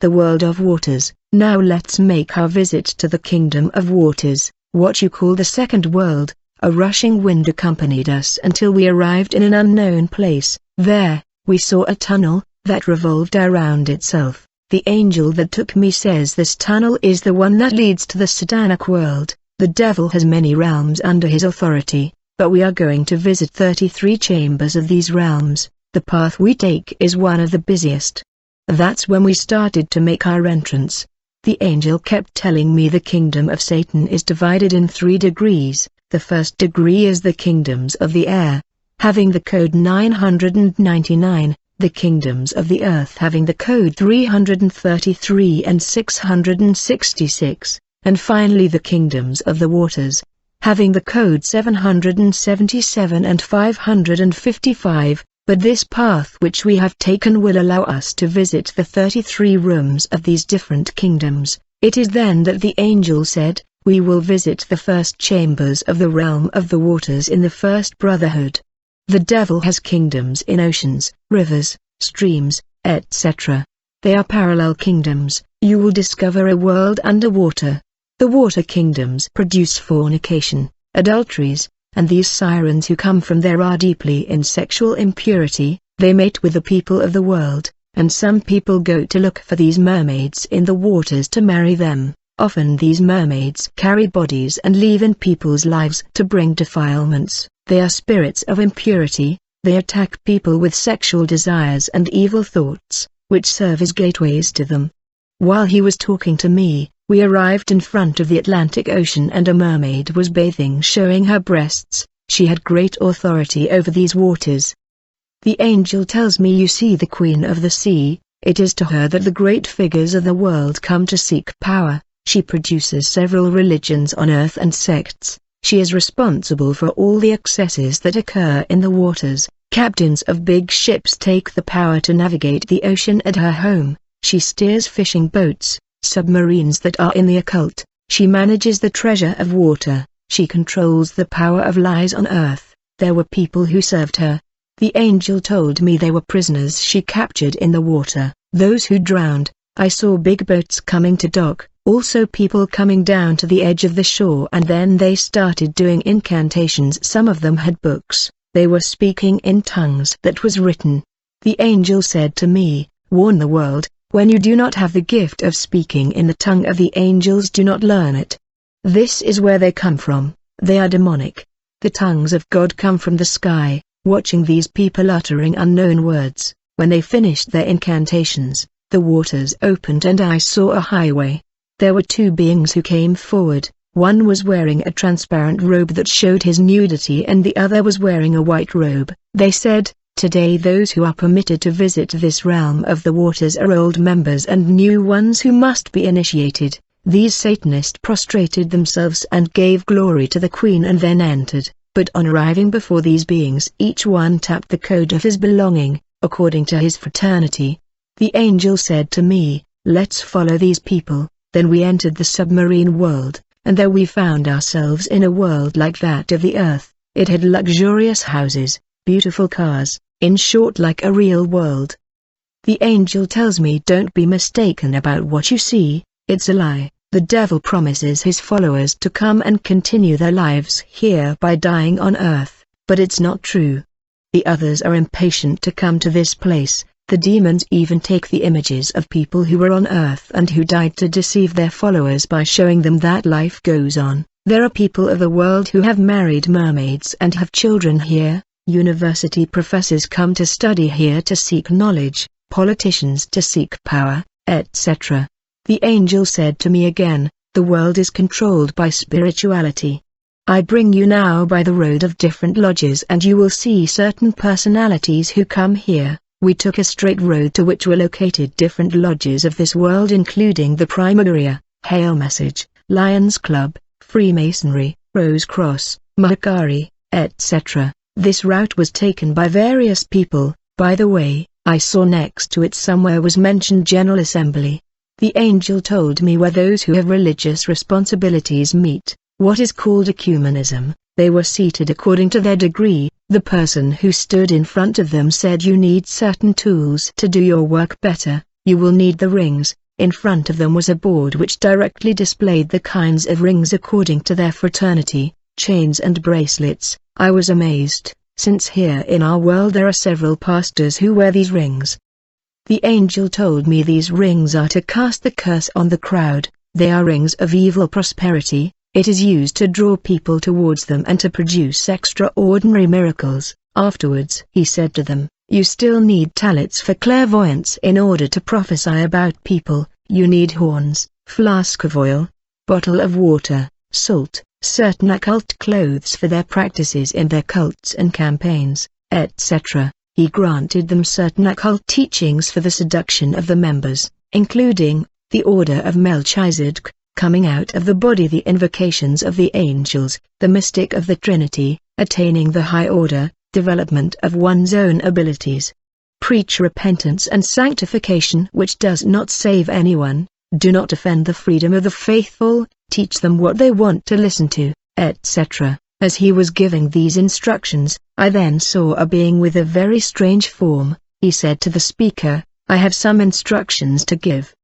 the world of waters. Now let's make our visit to the kingdom of waters, what you call the second world. A rushing wind accompanied us until we arrived in an unknown place. There, we saw a tunnel, that revolved around itself. The angel that took me says this tunnel is the one that leads to the Satanic world. The devil has many realms under his authority, but we are going to visit 33 chambers of these realms. The path we take is one of the busiest. That's when we started to make our entrance. The angel kept telling me the kingdom of Satan is divided in three degrees. The first degree is the kingdoms of the air, having the code 999, the kingdoms of the earth having the code 333 and 666, and finally the kingdoms of the waters, having the code 777 and 555, but this path which we have taken will allow us to visit the 33 rooms of these different kingdoms. It is then that the angel said, we will visit the first chambers of the realm of the waters in the first brotherhood. The devil has kingdoms in oceans, rivers, streams, etc. They are parallel kingdoms, you will discover a world underwater. The water kingdoms produce fornication, adulteries, and these sirens who come from there are deeply in sexual impurity, they mate with the people of the world, and some people go to look for these mermaids in the waters to marry them. Often these mermaids carry bodies and leave in people's lives to bring defilements. They are spirits of impurity, they attack people with sexual desires and evil thoughts, which serve as gateways to them. While he was talking to me, we arrived in front of the Atlantic Ocean and a mermaid was bathing showing her breasts, she had great authority over these waters. The angel tells me you see the queen of the sea, it is to her that the great figures of the world come to seek power, she produces several religions on earth and sects, she is responsible for all the excesses that occur in the waters, captains of big ships take the power to navigate the ocean at her home, she steers fishing boats, submarines that are in the occult, she manages the treasure of water, she controls the power of lies on earth, there were people who served her. The angel told me they were prisoners she captured in the water, those who drowned, I saw big boats coming to dock, also people coming down to the edge of the shore and then they started doing incantations. Some of them had books, they were speaking in tongues that was written. The angel said to me, warn the world, when you do not have the gift of speaking in the tongue of the angels do not learn it. This is where they come from, they are demonic. The tongues of God come from the sky, watching these people uttering unknown words. When they finished their incantations, the waters opened and I saw a highway. There were two beings who came forward, one was wearing a transparent robe that showed his nudity and the other was wearing a white robe. They said, Today those who are permitted to visit this realm of the waters are old members and new ones who must be initiated. These Satanists prostrated themselves and gave glory to the queen and then entered, but on arriving before these beings each one tapped the code of his belonging, according to his fraternity. The angel said to me, let's follow these people, then we entered the submarine world, and there we found ourselves in a world like that of the earth. It had luxurious houses, beautiful cars, in short like a real world. The angel tells me don't be mistaken about what you see, it's a lie. The devil promises his followers to come and continue their lives here by dying on earth, but it's not true. The others are impatient to come to this place, the demons even take the images of people who were on earth and who died to deceive their followers by showing them that life goes on. There are people of the world who have married mermaids and have children here, University professors come to study here to seek knowledge, politicians to seek power, etc. The angel said to me again, the world is controlled by spirituality. I bring you now by the road of different lodges and you will see certain personalities who come here. We took a straight road to which were located different lodges of this world including the Primaria, Hail Message, Lions Club, Freemasonry, Rose Cross, Mahikari, etc. This route was taken by various people, by the way, I saw next to it somewhere was mentioned General Assembly. The angel told me where those who have religious responsibilities meet, what is called ecumenism, they were seated according to their degree, the person who stood in front of them said you need certain tools to do your work better, you will need the rings, In front of them was a board which directly displayed the kinds of rings according to their fraternity, chains and bracelets. I was amazed, since here in our world there are several pastors who wear these rings. The angel told me these rings are to cast the curse on the crowd, they are rings of evil prosperity, it is used to draw people towards them and to produce extraordinary miracles. Afterwards he said to them, you still need talents for clairvoyance in order to prophesy about people, you need horns, flask of oil, bottle of water, salt, certain occult clothes for their practices in their cults and campaigns, etc. He granted them certain occult teachings for the seduction of the members, including, the order of Melchizedek, coming out of the body the invocations of the angels, the mystic of the Trinity, attaining the high order, development of one's own abilities. Preach repentance and sanctification which does not save anyone, do not offend the freedom of the faithful, teach them what they want to listen to, etc. As he was giving these instructions, I then saw a being with a very strange form, he said to the speaker, I have some instructions to give.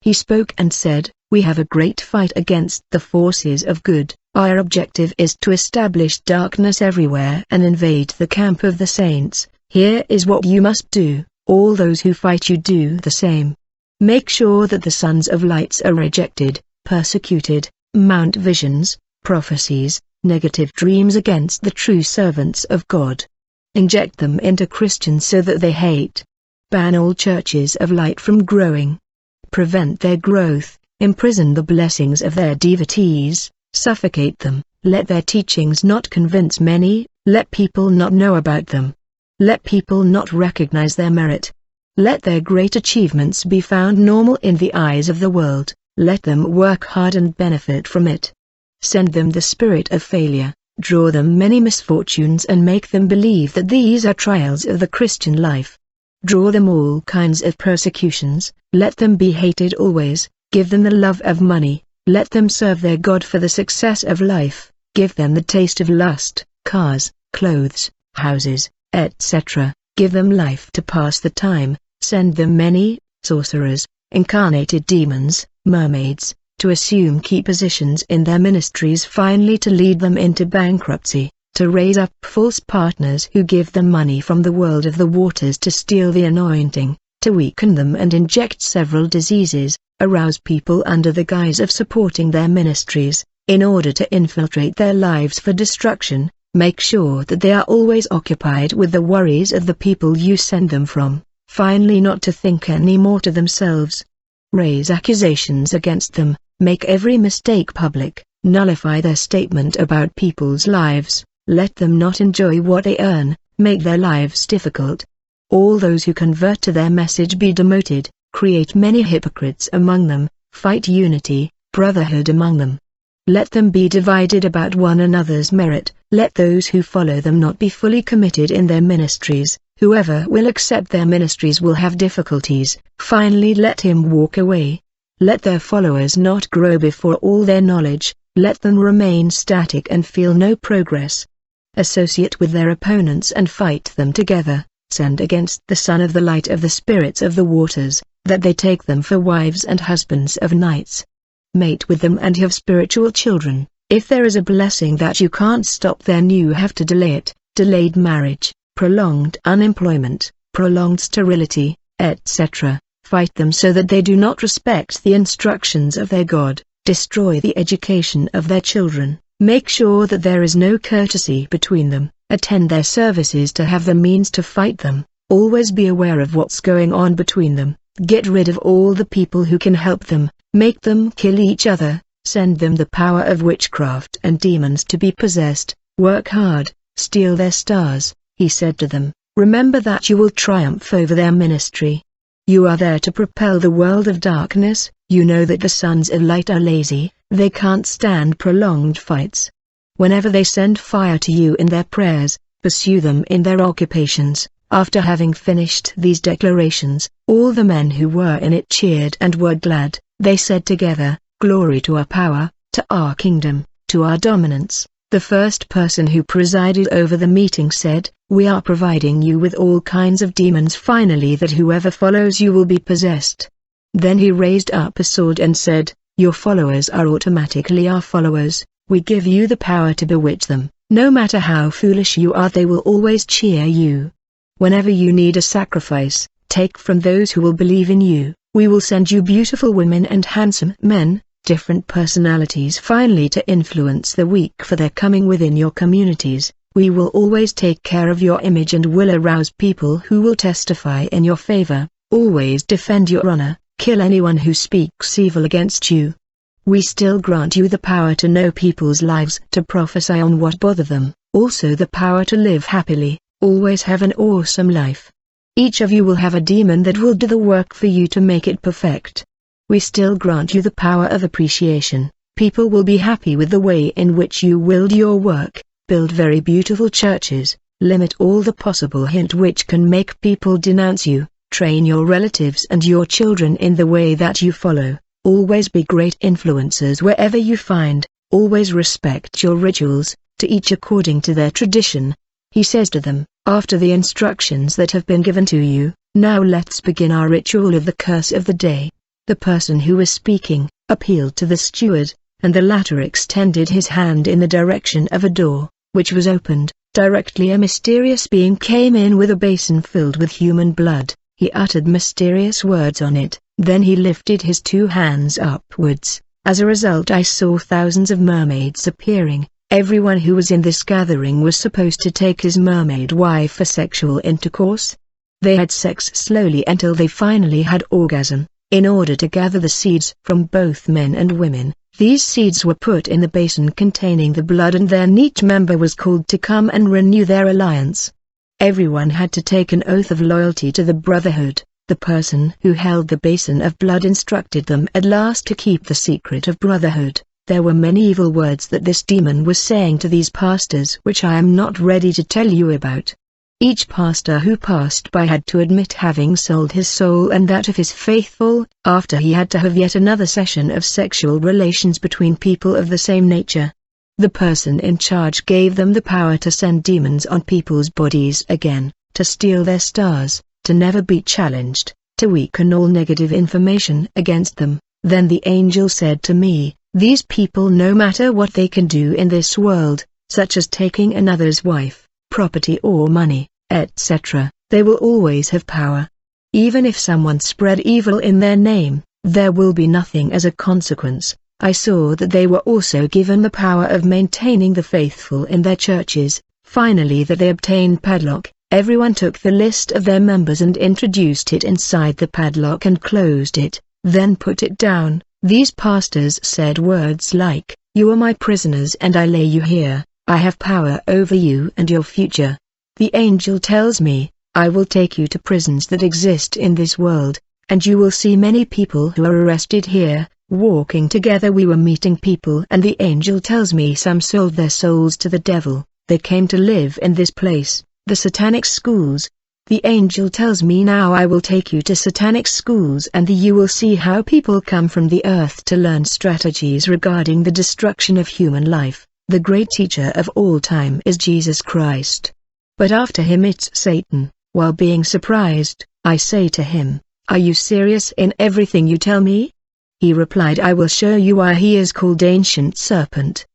He spoke and said, we have a great fight against the forces of good, our objective is to establish darkness everywhere and invade the camp of the saints. Here is what you must do, all those who fight you do the same. Make sure that the sons of lights are rejected, persecuted, mount visions, prophecies, negative dreams against the true servants of God. Inject them into Christians so that they hate. Ban all churches of light from growing. Prevent their growth, imprison the blessings of their devotees, suffocate them, let their teachings not convince many, let people not know about them. Let people not recognize their merit. Let their great achievements be found normal in the eyes of the world, let them work hard and benefit from it. Send them the spirit of failure, draw them many misfortunes and make them believe that these are trials of the Christian life. Draw them all kinds of persecutions, let them be hated always, give them the love of money, let them serve their God for the success of life, give them the taste of lust, cars, clothes, houses, etc. Give them life to pass the time, send them many, sorcerers, incarnated demons, mermaids, to assume key positions in their ministries finally to lead them into bankruptcy, to raise up false partners who give them money from the world of the waters to steal the anointing, to weaken them and inject several diseases, arouse people under the guise of supporting their ministries, in order to infiltrate their lives for destruction, make sure that they are always occupied with the worries of the people you send them from, finally not to think any more to themselves. Raise accusations against them, make every mistake public, nullify their statement about people's lives, let them not enjoy what they earn, make their lives difficult. All those who convert to their message be demoted, create many hypocrites among them, fight unity, brotherhood among them. Let them be divided about one another's merit, let those who follow them not be fully committed in their ministries, whoever will accept their ministries will have difficulties, finally let him walk away. Let their followers not grow before all their knowledge, let them remain static and feel no progress. Associate with their opponents and fight them together, send against the son of the light of the spirits of the waters, that they take them for wives and husbands of nights. Mate with them and have spiritual children. If there is a blessing that you can't stop then you have to delay it, delayed marriage, prolonged unemployment, prolonged sterility, etc. Fight them so that they do not respect the instructions of their God, destroy the education of their children, make sure that there is no courtesy between them, attend their services to have the means to fight them, always be aware of what's going on between them, Get rid of all the people who can help them, make them kill each other, send them the power of witchcraft and demons to be possessed, work hard, steal their stars, he said to them, remember that you will triumph over their ministry. You are there to propel the world of darkness, you know that the sons of light are lazy, they can't stand prolonged fights. Whenever they send fire to you in their prayers, pursue them in their occupations, after having finished these declarations, all the men who were in it cheered and were glad. They said together, Glory to our power, to our kingdom, to our dominance. The first person who presided over the meeting said, We are providing you with all kinds of demons. Finally that whoever follows you will be possessed. Then he raised up a sword and said, Your followers are automatically our followers, we give you the power to bewitch them, no matter how foolish you are they will always cheer you. Whenever you need a sacrifice, take from those who will believe in you, we will send you beautiful women and handsome men, different personalities finally to influence the weak for their coming within your communities. We will always take care of your image and will arouse people who will testify in your favor, always defend your honor, kill anyone who speaks evil against you. We still grant you the power to know people's lives, to prophesy on what bother them, also the power to live happily, always have an awesome life. Each of you will have a demon that will do the work for you to make it perfect. We still grant you the power of appreciation. People will be happy with the way in which you willed your work, build very beautiful churches, limit all the possible hint which can make people denounce you, train your relatives and your children in the way that you follow, always be great influencers wherever you find, always respect your rituals, to each according to their tradition. He says to them, after the instructions that have been given to you, now let's begin our ritual of the curse of the day. The person who was speaking, appealed to the steward, and the latter extended his hand in the direction of a door, which was opened. Directly a mysterious being came in with a basin filled with human blood. He uttered mysterious words on it, then he lifted his two hands upwards. As a result I saw thousands of mermaids appearing, Everyone who was in this gathering was supposed to take his mermaid wife for sexual intercourse. They had sex slowly until they finally had orgasm. In order to gather the seeds from both men and women, these seeds were put in the basin containing the blood and then each member was called to come and renew their alliance. Everyone had to take an oath of loyalty to the Brotherhood. The person who held the basin of blood instructed them at last to keep the secret of Brotherhood. There were many evil words that this demon was saying to these pastors which I am not ready to tell you about. Each pastor who passed by had to admit having sold his soul and that of his faithful, after he had to have yet another session of sexual relations between people of the same nature. The person in charge gave them the power to send demons on people's bodies again, to steal their stars, to never be challenged, to weaken all negative information against them. Then the angel said to me, these people no matter what they can do in this world, such as taking another's wife, property or money, etc., they will always have power. Even if someone spread evil in their name, there will be nothing as a consequence. I saw that they were also given the power of maintaining the faithful in their churches, finally that they obtained padlock, everyone took the list of their members and introduced it inside the padlock and closed it, then put it down, these pastors said words like, You are my prisoners and I lay you here, I have power over you and your future. The angel tells me, I will take you to prisons that exist in this world, and you will see many people who are arrested here, walking together we were meeting people and the angel tells me some sold their souls to the devil, they came to live in this place, the satanic schools, the angel tells me now I will take you to satanic schools and you will see how people come from the earth to learn strategies regarding the destruction of human life. The great teacher of all time is Jesus Christ. But after him it's Satan. While being surprised, I say to him, Are you serious in everything you tell me? He replied I will show you why he is called Ancient Serpent.